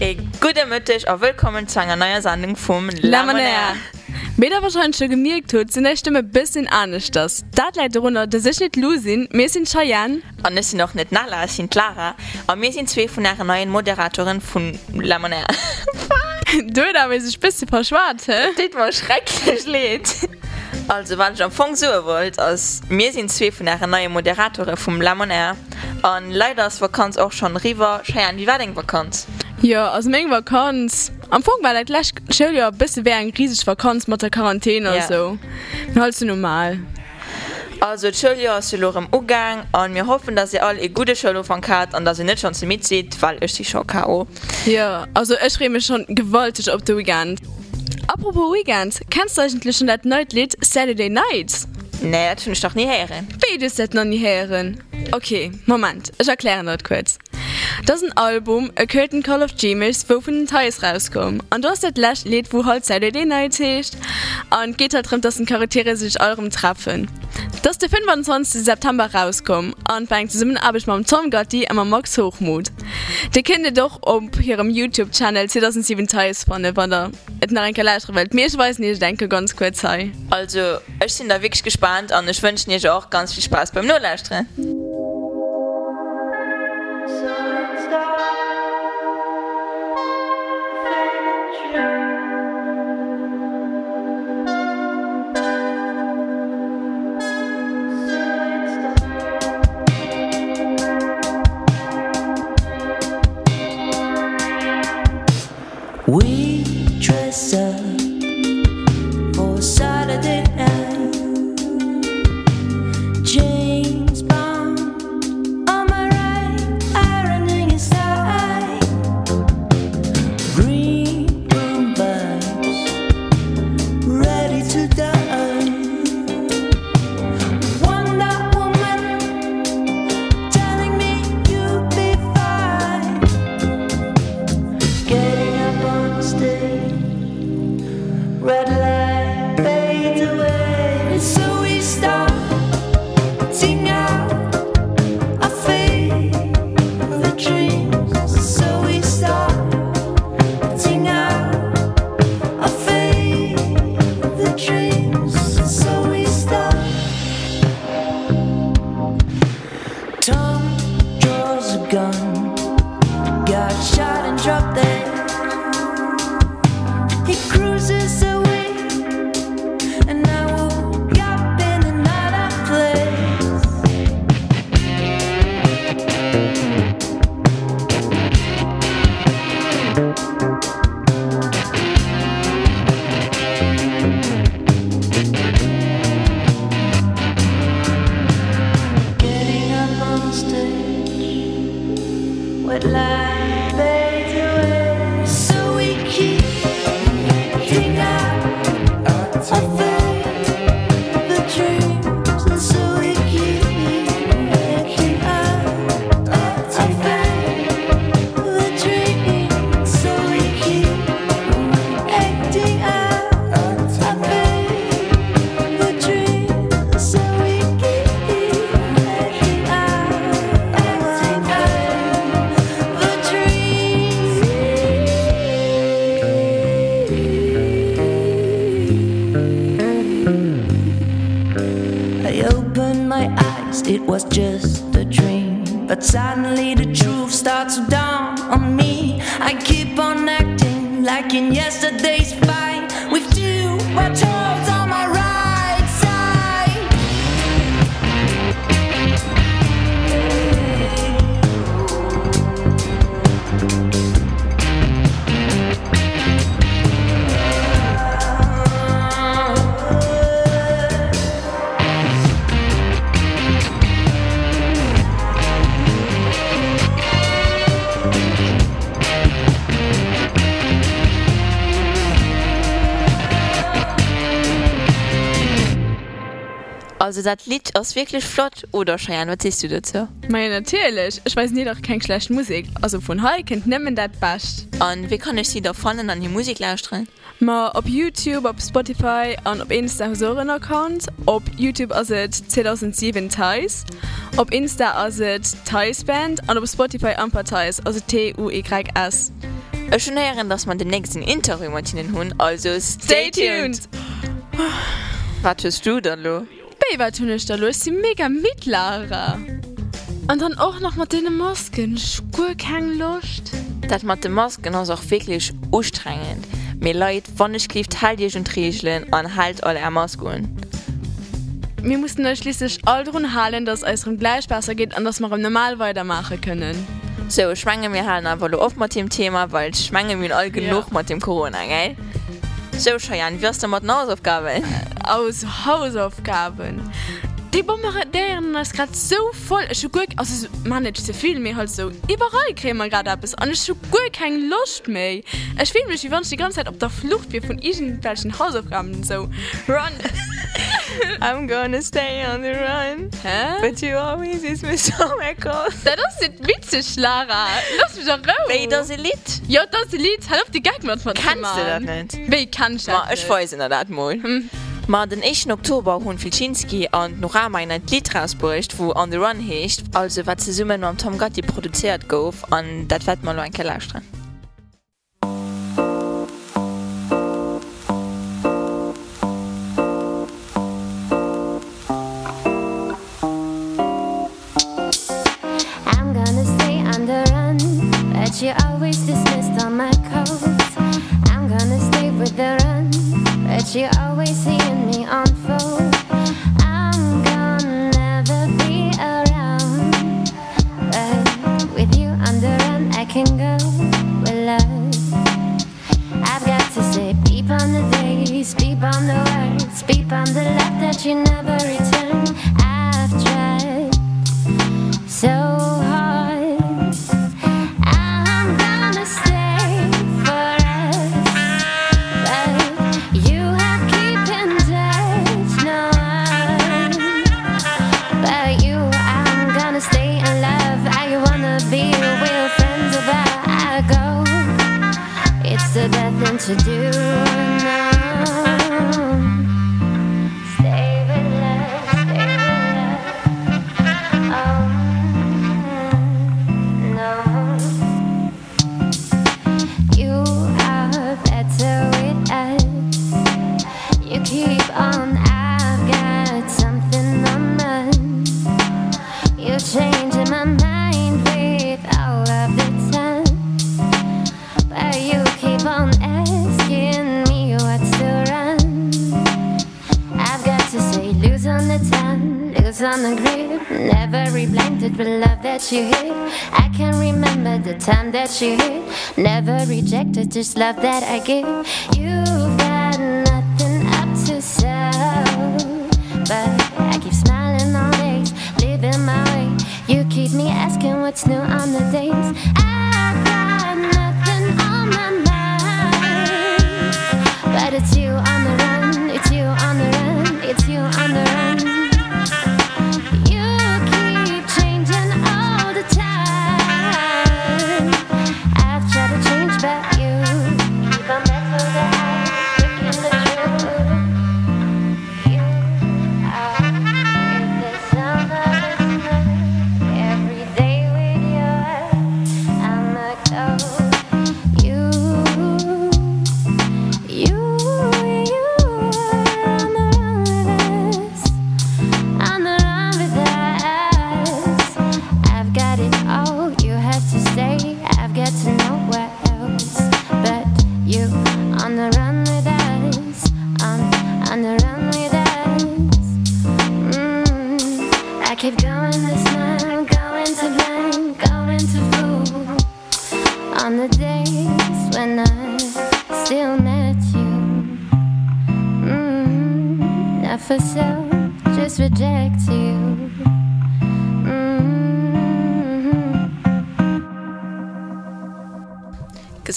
E gute Müttech a willkommen zu einer neuen Sendung vom Lamonaire. Meda wahrscheinlich schon gemerkt hat, sind die Stimme ein bisschen anders das. Das leider runter, dass ich nicht Lusin, wir sind Cheyenne. Und es sind noch nicht Nala, es sind Clara. Und wir sind zwei von der neuen Moderatorin von Lamonaire. du, da bist ich ein bisschen verschwart, hä? Das war schrecklich leid. Also wat ich am Fong sue wollt also, ass mir sinn zwee vun Äre neue Moderatore vum Lamonaire an Leiders Vakanz auch schon River scheieren wie Weding Vakanz. Ja also, ass még Vakanz Am Anfang war datlächëllier bisse wé eng griesg Vakanz mit der Quarantäne ja. so. Hal ze normal. Also Schuljahr ist se im Umgang und wir hoffen, dass ihr alle eine gute Schullo van Kat an dass ihr nicht schon ze mitzieht, weil ich die schon KO. Ja, also ich ech mich schon gewaltig auf den Ugand. Apropos Weekend, kennst du eigentlich schon das neue Lied Saturday Night? Nee, das finde ich doch nie hören. Wie, du das noch nie hören? Okay, Moment, ich erkläre das kurz. Das ein Album A Curtain Call of James wo von den Teils rauskommen. und das ist das Lash lädt wo halt seine den heißt und geht halt darum, dass die Charaktere sich eurem treffen. Das ist der 25. September rauskommen und fängt zusammen ab ich mal Tom Gotti und mit Max Hochmut. Die kennt ihr doch auf ihrem YouTube-Channel 2007 Teils von der Wander nach ein leichtere Welt mir ich weiß nicht ich denke ganz kurz sei. Also ich bin da wirklich gespannt und ich wünsche dir auch ganz viel Spaß beim Nullleichtrennen. We eyes, it was just a dream. But suddenly the truth starts to dawn on me. I keep on acting like in yesterday's fight with two battles on Also das Lied ist wirklich flott oder Cheyenne, was siehst du dazu? Mei natürlich. Ich weiß nie doch kein schlecht Musik. Also von he kennt nimmen dat bascht Und wie kann ich sie da vorne an die Musik lauschen? Ma op Youtube op Spotify an op Insta soren Account. Op Youtube as het 2007 Tis op Insta as het Tis Band an op Spotify Ampartis also TUYS Ich schon hören, dass man den nächsten Interview mit ihnen hun, also Stay tuned. Was tust du dann, lo? Oliver tunnech da los sie mega mitlarer. An dann auch noch mat dene Masken Skur keng lucht. Dat mat de Masken ass auch wirklich ustrengend. Me Leiit wannnech klift haltech und Triechelen an halt alle Ermaskulen. Wir mussten euch schließlich all drin halen, dass es im Gleichwasser geht, anders man normal weitermachen können. So schwange mir halt aber oft mal dem Thema, weil schwange mir all genug ja. mit dem Corona, gell? So Cheyenne, wirst du mat Hausaufgaben aus Hausaufgaben. Die Bombardieren ist gerade so voll. Ich habe gut also man nicht so viel mehr halt so überall kriegen wir gerade etwas und ich habe gut keine Lust mehr. Ich fühle mich wie wenn ich die ganze Zeit auf der Flucht wir von irgendwelchen Hausaufgaben so. Run. I'm gonna stay on the run. Hä? but you always is me so da, das ist witzig Lara. Lass mich doch raus. Wait, das ist ein Lied? Ja das ist ein Lied. Halt auf die Gag mit von kannst du das nicht? Wie kann ich das nicht? ich weiß nicht, das mal hm. Ma den 1. Oktober hunn Ficzynski an Norama en Lidrasbrucht, wo an de Run heecht, also wat ze summen am Tom Gotti produziert gouf an dat wat mal en Kellerstrenn. you're always dismissed on my coat I'm gonna stay with the run but you always on the grip. Never replanted with love that you hit. I can remember the time that you hit. Never rejected, just love that I give. You've got nothing up to sell. But I keep smiling all days, living my way. You keep me asking what's new on the days. I've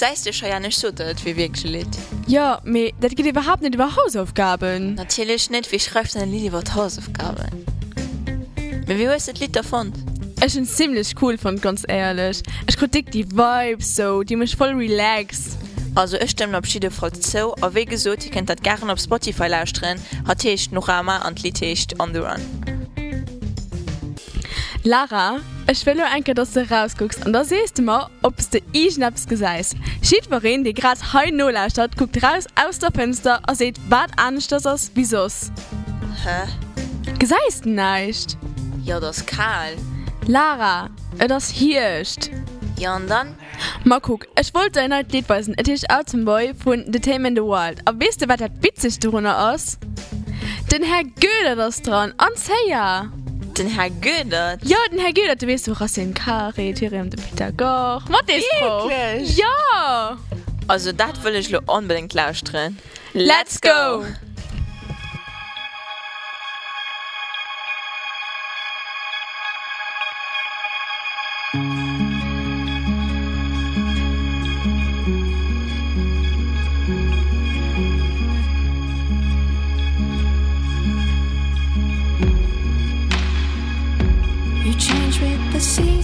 Mm-hmm. Geseiste schon ja nicht so dort wie wirklich. Ja, aber das geht überhaupt nicht über Hausaufgaben. Natürlich nicht, wie schreibst du ein Lied über Hausaufgaben? Aber wie ist das Lied davon? Ich finde ziemlich cool, von ganz ehrlich. Ich kritik die Vibes so, die mich voll relax. Also ich stimme auf jeden Fall zu, aber wie gesagt, ihr könnt das gerne auf Spotify lauschen, hat ich noch einmal und Lied on the run. Lara, Ech will enke dass du rausguckst an da sest immer obs de Ischnaps geseis. Schiet warin de grad he Nolaustadt guckt raus aus der Fenster a seht wat ancht das ass wiesos. Hä? Geseist neicht? Ja das kahl. Lara, Et das hircht. Ja an dann? Ma guck, Ech wollte ein alt Lied weisen Et ich out zum Boy vun The Tame in the World. A wisst du wat dat witzig du runnner ass? Den Herr Göder das dran ans heier! Ja. Den Herr Göder. Ja, den Herr Göder, du weißt, woraus den Kari, Tyrion, der Pythagor. Was ist das? Ja! Also, das will ich nur unbedingt lauschen. Let's go.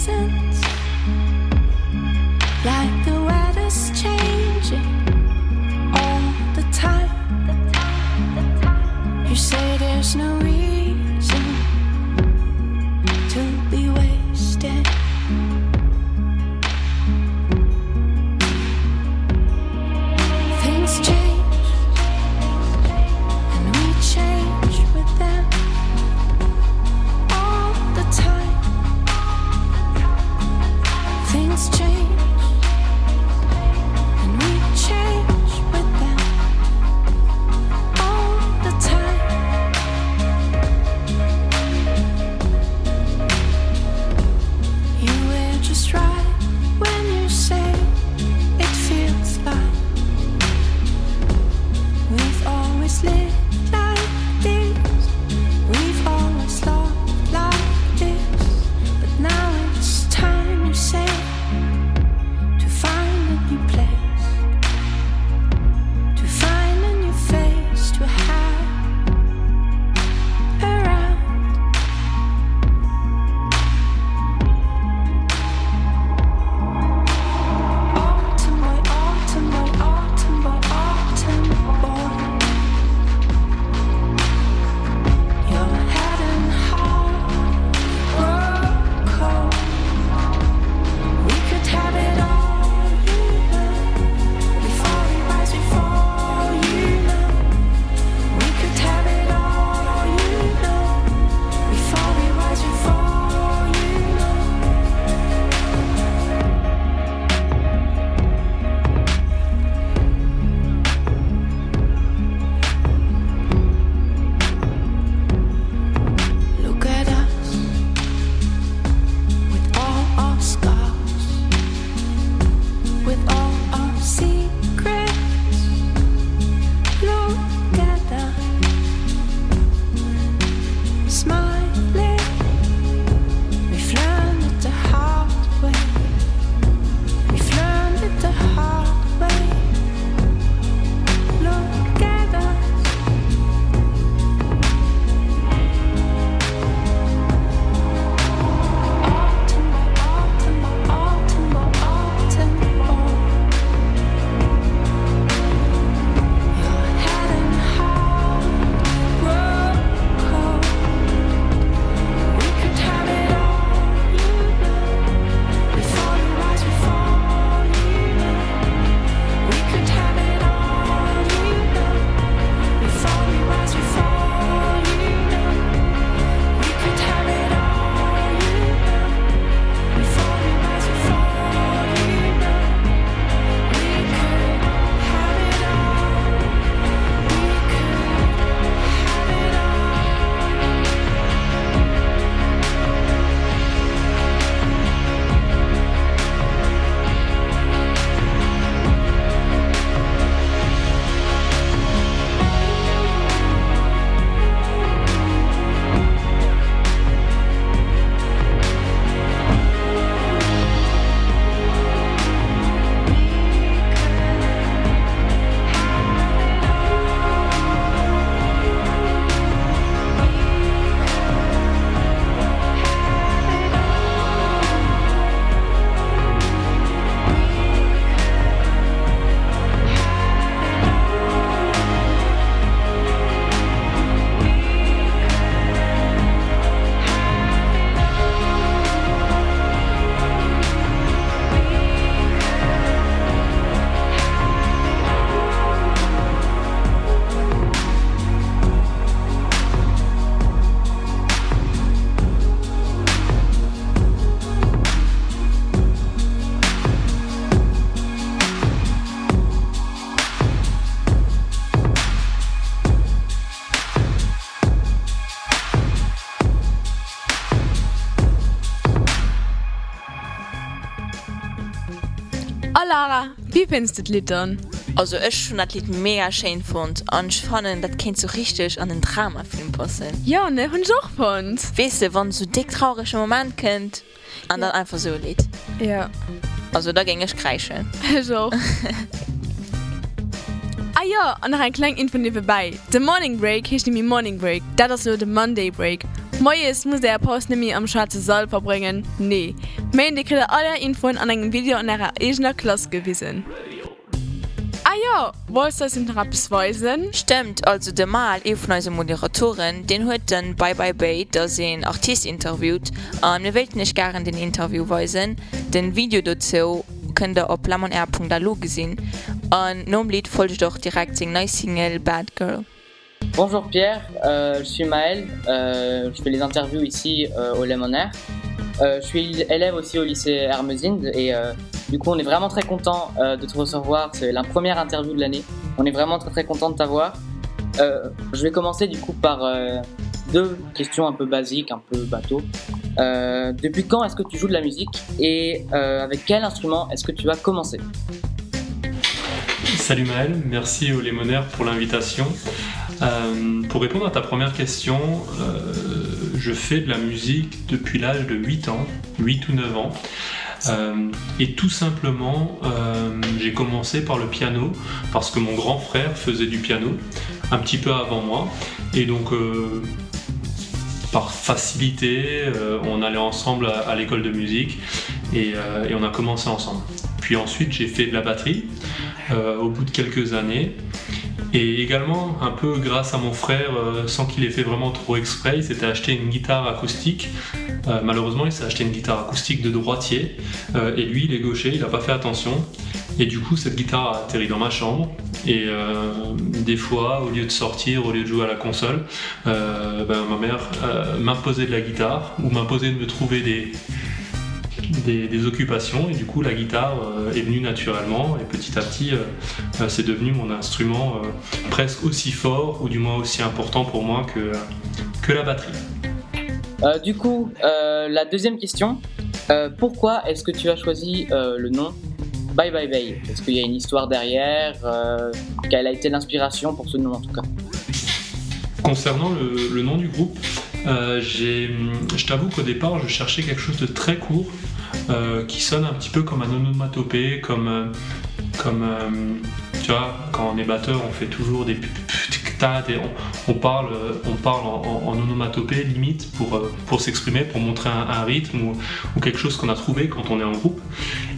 reason. Wie findest du das Lied dann? Also ich schon das Lied mega schön fand und ich fand, das kennt so richtig an den Dramafilm passen. Ja, ne, und ich auch fand. Weißt du, wenn so dick traurige Moment kennt, und dann einfach so ein Lied. Ja. Also da ging ich kreischen. Ich auch. ah ja, und noch ein kleines Info nebenbei. Der Morning Break heißt nämlich Morning Break. Das ist so der Monday Break. Mojes muss der Post nämlich am schwarzen Saal verbringen. Nee. Mein, die kriegt alle Infos an einem Video in ihrer eigenen Klasse gewiesen. Ah ja, wolltest du das in etwas weisen? Stimmt, also der Mal, eine von unseren Moderatoren, den hat dann Bye Bye Bay, sie einen Artist interviewt. Und wir wollten nicht gerne den Interview weisen. Den Video dazu könnt ihr auf lamonair.lu gesehen. Und dem Lied folgt doch direkt sein neues Single Bad Girl. Bonjour Pierre, euh, je suis Maël, euh, je fais les interviews ici euh, au Lemon Air. Euh, je suis élève aussi au lycée Hermesinde et du coup on est vraiment très content de te recevoir, c'est la première interview de l'année. On est vraiment très très content de t'avoir. Je vais commencer du coup par deux questions un peu basiques, un peu bateau. Depuis quand est-ce que tu joues de la musique et avec quel instrument est-ce que tu as commencé Salut Maël, merci au Lémonaire pour l'invitation. Euh, pour répondre à ta première question, euh, je fais de la musique depuis l'âge de 8 ans, 8 ou 9 ans. Euh, et tout simplement, j'ai commencé par le piano parce que mon grand frère faisait du piano un petit peu avant moi. Et donc, par facilité, on allait ensemble à, l'école de musique et, on a commencé ensemble. Puis ensuite, j'ai fait de la batterie au bout de quelques années. Et également, un peu grâce à mon frère, euh, sans qu'il ait fait vraiment trop exprès, il s'était acheté une guitare acoustique. Euh, malheureusement, il s'est acheté une guitare acoustique de droitier. Euh, et lui, il est gaucher, il n'a pas fait attention. Et du coup, cette guitare a atterri dans ma chambre. Et des fois, au lieu de sortir, au lieu de jouer à la console, ben, ma mère m'imposait de la guitare ou m'imposait de me trouver des, des, des occupations et du coup la guitare euh, est venue naturellement et petit à petit euh, euh, c'est devenu mon instrument euh, presque aussi fort ou du moins aussi important pour moi que, que la batterie. Du coup, la deuxième question, pourquoi est-ce que tu as choisi le nom Bye Bye Bay Est-ce qu'il y a une histoire derrière Quelle a été l'inspiration pour ce nom en tout cas? Concernant le, le nom du groupe, euh, j'ai- je t'avoue qu'au départ je cherchais quelque chose de très court euh, qui sonne un petit peu comme un onomatopée, comme, euh, comme euh, tu vois, quand on est batteur on fait toujours des euh, on parle en, onomatopée limite pour, euh, pour s'exprimer, pour montrer un, rythme ou, quelque chose qu'on a trouvé quand on est en groupe.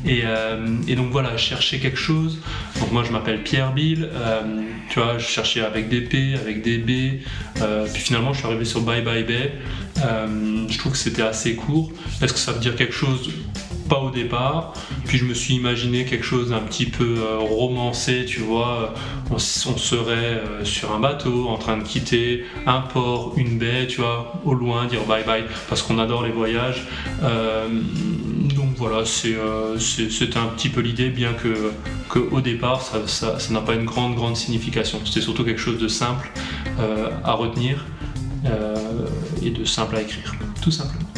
Et, euh, donc voilà, je cherchais quelque chose. Donc moi je m'appelle Pierre Bill, tu vois, je cherchais avec des P, avec des B, puis finalement je suis arrivé sur Bye Bye Bay. Je trouve que c'était assez court. Est-ce que ça veut dire quelque chose au départ, puis je me suis imaginé quelque chose d'un petit peu euh, romancé, tu vois, on, serait euh, sur un bateau en train de quitter un port, une baie, tu vois, au loin, dire bye bye, parce qu'on adore les voyages. Euh, donc voilà, c'était un petit peu l'idée, bien que, que au départ, ça, ça, ça n'a pas une grande, grande signification. C'était surtout quelque chose de simple à retenir et de simple à écrire, tout simplement.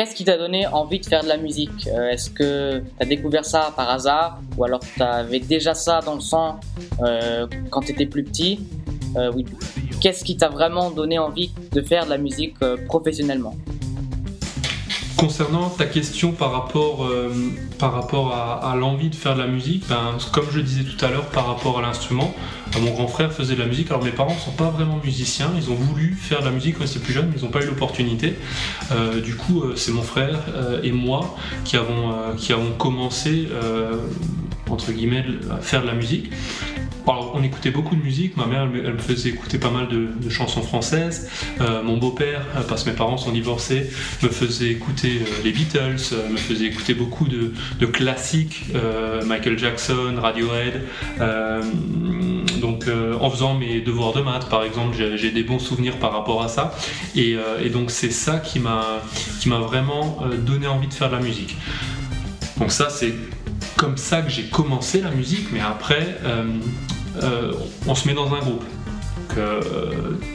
Qu'est-ce qui t'a donné envie de faire de la musique Euh, Est-ce que tu as découvert ça par hasard ou alors tu avais déjà ça dans le sang euh, quand tu étais plus petit Euh. Qu'est-ce qui t'a vraiment donné envie de faire de la musique professionnellement? Concernant ta question par rapport, euh, par rapport à, l'envie de faire de la musique, ben, comme je disais tout à l'heure par rapport à l'instrument, euh, mon grand frère faisait de la musique. Alors mes parents ne sont pas vraiment musiciens, ils ont voulu faire de la musique quand ils étaient plus jeunes, mais ils n'ont pas eu l'opportunité. Euh, du coup, c'est mon frère et moi qui avons, qui avons commencé, entre guillemets, à faire de la musique. Alors, on écoutait beaucoup de musique. Ma mère, elle me, faisait écouter pas mal de, chansons françaises. Euh, mon beau-père, euh, parce que mes parents sont divorcés, me faisait écouter euh, les Beatles, euh, me faisait écouter beaucoup de, de classiques, euh, Michael Jackson, Radiohead. Euh, donc, euh, en faisant mes devoirs de maths, par exemple, j'ai des bons souvenirs par rapport à ça. Et, euh, et donc, c'est ça qui m'a vraiment euh, donné envie de faire de la musique. Donc ça, c'est comme ça que j'ai commencé la musique, mais après, euh, euh, on se met dans un groupe. Euh,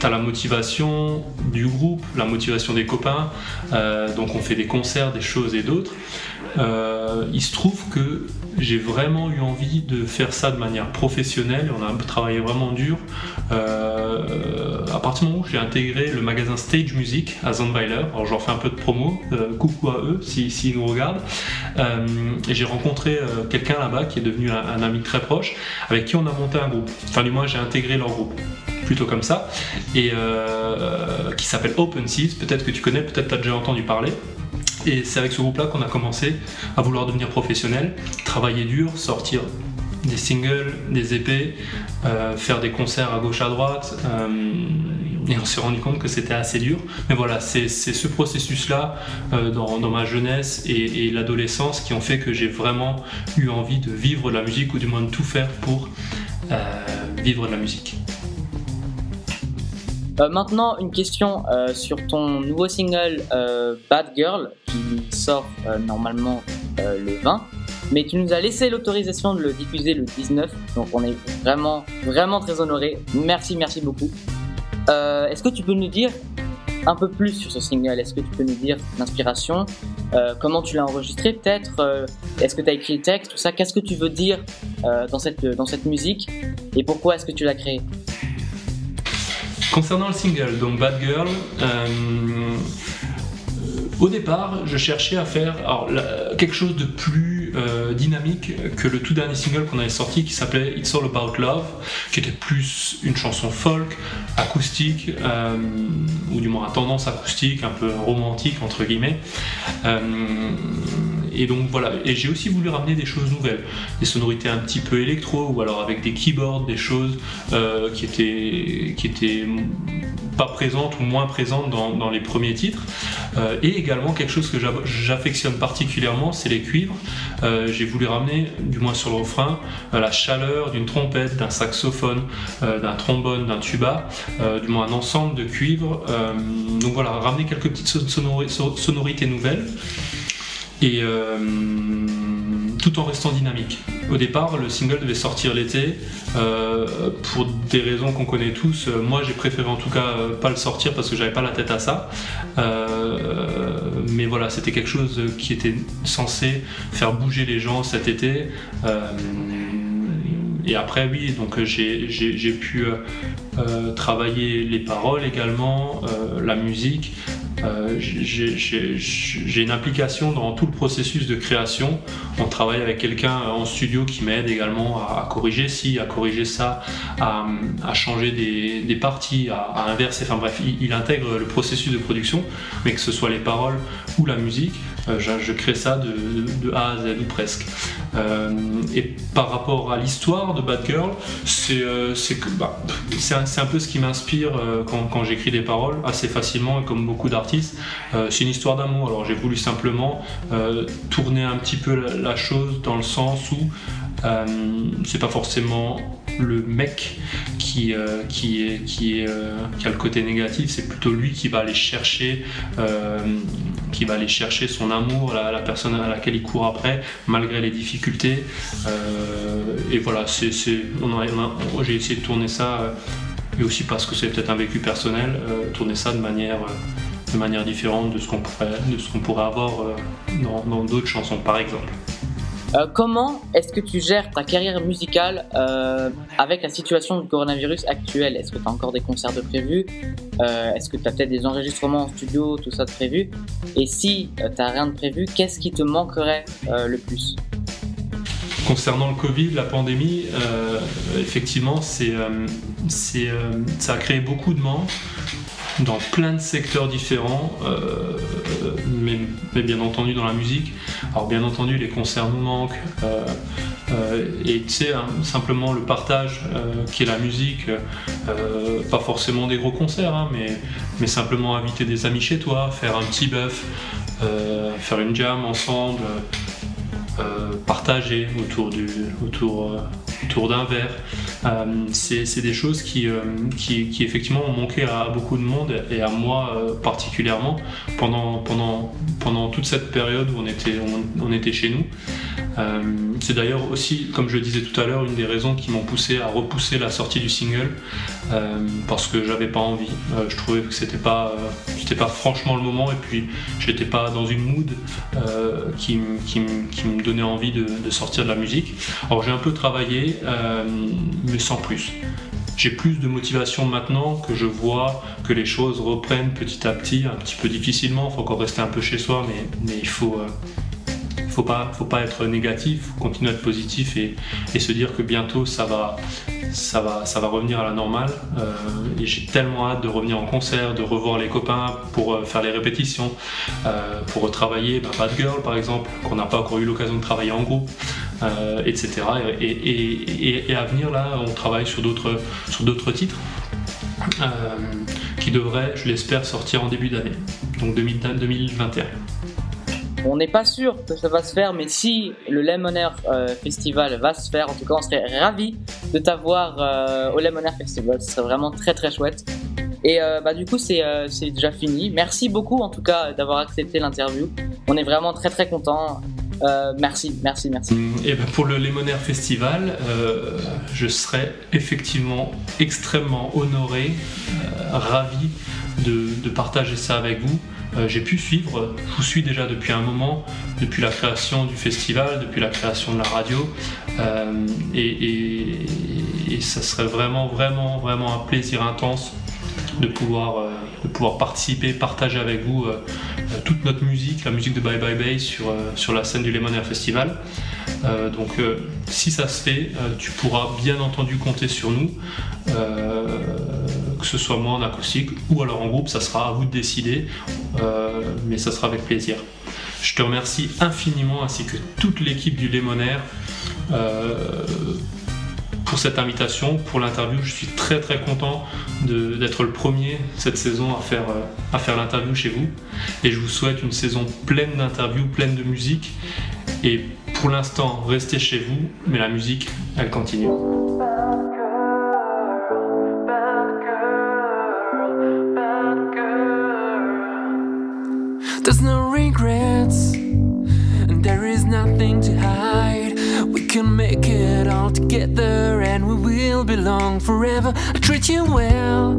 tu as la motivation du groupe, la motivation des copains, euh, donc on fait des concerts, des choses et d'autres. Euh, il se trouve que j'ai vraiment eu envie de faire ça de manière professionnelle, on a travaillé vraiment dur. Euh, à partir du moment où j'ai intégré le magasin Stage Music à Zandweiler, alors j'en fais un peu de promo, coucou à eux s'ils si, nous regardent, j'ai rencontré quelqu'un là-bas qui est devenu un ami très proche, avec qui on a monté un groupe. Enfin du moins j'ai intégré leur groupe plutôt comme ça, et euh, qui s'appelle Open Seeds, peut-être que tu connais, peut-être tu as déjà entendu parler. Et c'est avec ce groupe-là qu'on a commencé à vouloir devenir professionnel, travailler dur, sortir des singles, des épées, euh, faire des concerts à gauche à droite. euh, et on s'est rendu compte que c'était assez dur. Mais voilà, c'est ce processus-là dans, ma jeunesse et, et l'adolescence qui ont fait que j'ai vraiment eu envie de vivre de la musique ou du moins de tout faire pour vivre de la musique. Euh, maintenant, une question euh, sur ton nouveau single euh, Bad Girl qui sort euh, normalement euh, le 20. Mais tu nous as laissé l'autorisation de le diffuser le 19. Donc on est vraiment, vraiment très honorés. Merci, merci beaucoup. Est-ce que tu peux nous dire un peu plus sur ce single? Est-ce que tu peux nous dire l'inspiration? Comment tu l'as enregistré peut-être? Est-ce que tu as écrit le texte Tout ça? Qu'est-ce que tu veux dire dans, cette, dans cette musique? Et pourquoi est-ce que tu l'as créé? Concernant le single, donc Bad Girl, euh, au départ, je cherchais à faire quelque chose de plus euh, dynamique que le tout dernier single qu'on avait sorti qui s'appelait It's All About Love, qui était plus une chanson folk, acoustique, euh, ou du moins à tendance acoustique, un peu romantique entre guillemets. Et donc voilà, et j'ai aussi voulu ramener des choses nouvelles, des sonorités un petit peu électro, ou alors avec des keyboards, des choses euh, qui étaient qui étaient pas présentes ou moins présentes dans, dans les premiers titres. Euh, et également quelque chose que j'aff- j'affectionne particulièrement, c'est les cuivres. Euh, J'ai voulu ramener, du moins sur le refrain, la chaleur d'une trompette, d'un saxophone, d'un trombone, d'un tuba, du moins un ensemble de cuivres. Donc voilà, ramener quelques petites son- sonori- so- sonorités nouvelles. Et euh, tout en restant dynamique. Au départ, le single devait sortir l'été. Euh, pour des raisons qu'on connaît tous, moi j'ai préféré en tout cas euh, pas le sortir parce que j'avais pas la tête à ça. Mais voilà, c'était quelque chose qui était censé faire bouger les gens cet été. Et après, oui, donc j'ai pu travailler les paroles également, la musique. Euh, j'ai- une implication dans tout le processus de création. On travaille avec quelqu'un en studio qui m'aide également à, corriger ci, à corriger ça, à, changer des, parties, à, à inverser. Enfin bref, il, intègre le processus de production, mais que ce soit les paroles ou la musique, euh, je, je crée ça de, A à Z ou presque. Euh, et par rapport à l'histoire de Bad Girl, c'est euh, bah, c'est un, peu ce qui m'inspire euh, quand, j'écris des paroles assez facilement et comme beaucoup d'artistes. Euh, c'est une histoire d'amour. Alors j'ai voulu simplement euh, tourner un petit peu la, chose dans le sens où euh, c'est pas forcément le mec qui, euh, euh, a le côté négatif, c'est plutôt lui qui va aller chercher, euh, qui va aller chercher son amour, la, personne à laquelle il court après, malgré les difficultés. Euh, et voilà, c'est, j'ai essayé de tourner ça, euh, et aussi parce que c'est peut-être un vécu personnel, euh, tourner ça de manière, différente de ce qu'on pourrait, de ce qu'on pourrait avoir dans d'autres chansons, par exemple. Euh, comment est-ce que tu gères ta carrière musicale euh, avec la situation du coronavirus actuelle? Est-ce que tu as encore des concerts de prévus? Euh, Est-ce que tu as peut-être des enregistrements en studio, tout ça de prévu? Et si tu n'as rien de prévu, qu'est-ce qui te manquerait euh, le plus? Concernant le Covid, la pandémie, euh, effectivement, euh, euh, ça a créé beaucoup de manques dans plein de secteurs différents, euh, mais, bien entendu dans la musique. Alors bien entendu, les concerts nous manquent, euh, euh, et tu sais, hein, simplement le partage qui est la musique, pas forcément des gros concerts, hein, mais, simplement inviter des amis chez toi, faire un petit bœuf, faire une jam ensemble. partager autour d'un verre. Euh, c'est des choses qui, euh, qui, qui, effectivement ont manqué à beaucoup de monde et à moi euh, particulièrement pendant, pendant, pendant toute cette période où on était, on était chez nous. Euh, c'est d'ailleurs aussi, comme je le disais tout à l'heure, une des raisons qui m'ont poussé à repousser la sortie du single euh, parce que j'avais pas envie. Euh, je trouvais que c'était pas, c'était pas franchement le moment et puis j'étais pas dans une mood qui, me donnait envie de, sortir de la musique. Alors j'ai un peu travaillé, mais sans plus. J'ai plus de motivation maintenant que je vois que les choses reprennent petit à petit, un petit peu difficilement. Il faut encore rester un peu chez soi, mais, il faut faut pas faut pas être négatif faut continuer à être positif et, se dire que bientôt ça va ça va ça va revenir à la normale. Euh, et j'ai tellement hâte de revenir en concert de revoir les copains pour euh, faire les répétitions. Euh, pour retravailler bah, bad girl par exemple qu'on n'a pas encore eu l'occasion de travailler en groupe etc et, et, à venir là on travaille sur d'autres sur d'autres titres qui devrait je l'espère sortir en début d'année. Donc 2021 on n'est pas sûr que ça va se faire, mais si le Lemon Air euh, Festival va se faire, en tout cas, on serait ravis de t'avoir euh, au Lemon Air Festival. Ce serait vraiment très très chouette. Et euh, bah, du coup, c'est euh, déjà fini. Merci beaucoup en tout cas d'avoir accepté l'interview. On est vraiment très très content. Euh, merci, merci, merci. Et ben pour le Lemon Air Festival, je serais effectivement extrêmement honoré, ravi de partager ça avec vous. Euh, j'ai pu suivre, je vous suis déjà depuis un moment, depuis la création du festival, depuis la création de la radio, euh, et, ça serait vraiment, vraiment, vraiment un plaisir intense de pouvoir, euh, de pouvoir participer, partager avec vous toute notre musique, la musique de Bye Bye Bay sur, sur la scène du Lemon Air Festival. Donc si ça se fait, tu pourras bien entendu compter sur nous, que ce soit moi en acoustique ou alors en groupe, ça sera à vous de décider, euh, mais ça sera avec plaisir. Je te remercie infiniment ainsi que toute l'équipe du Lémonaire euh, pour cette invitation, pour l'interview. Je suis très très content d'être le premier cette saison à faire, euh, à faire l'interview chez vous. Et je vous souhaite une saison pleine d'interviews, pleine de musique. Et pour l'instant, restez chez vous, mais la musique, elle continue. Regrets, and there is nothing to hide. We can make it all together, and we will belong forever. I treat you well,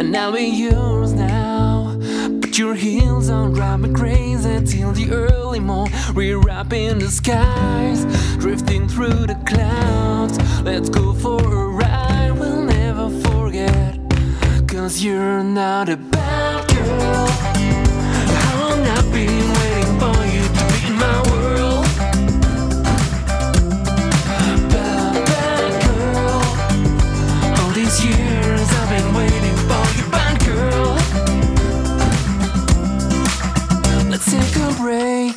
and I'll be yours now. Put your heels on drive me crazy till the early morn. We're up in the skies, drifting through the clouds. Let's go for a ride, we'll never forget. Cause you're not a bad girl. These years I've been waiting for you, bad girl. Let's take a break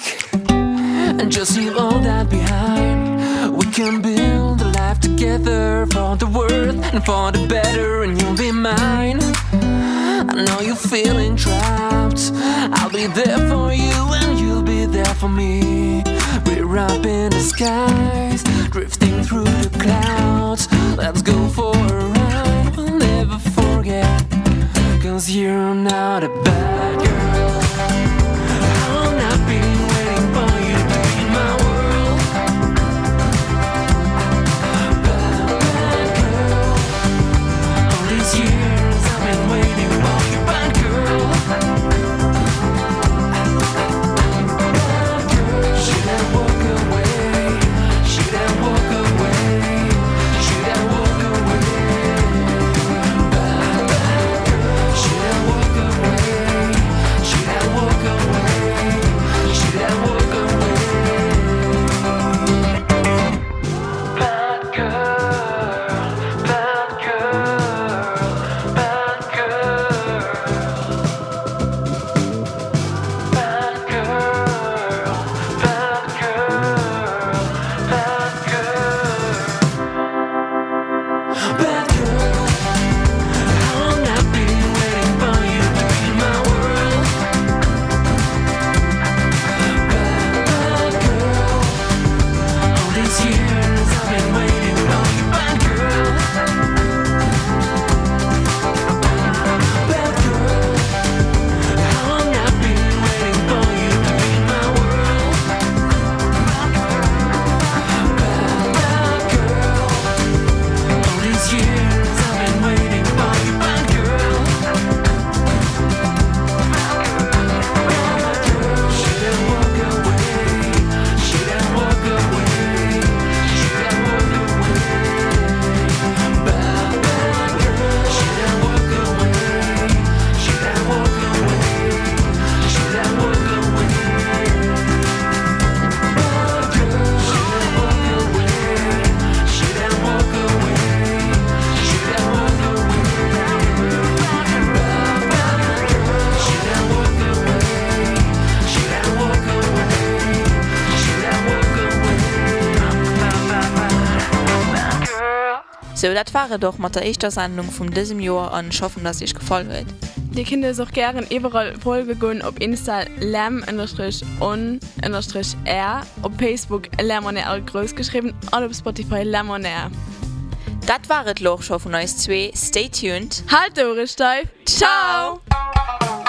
and just leave all that behind. We can build a life together for the worse and for the better, and you'll be mine. I know you're feeling trapped. I'll be there for you, and you'll be there for me. We're up in the skies, drifting through the clouds. Let's go So, dat waren doch mit der ersten Sendung von diesem Jahr und ich hoffe, dass ich gefolget. Die Kinder sind auch gerne überall Folgegun auf Insta Lam on R, auf Facebook Lamonair groß geschrieben, und auf Spotify lärmonair. Das war es, Loch von euch zwei. stay tuned. Halt eure steif. Ciao! Ciao.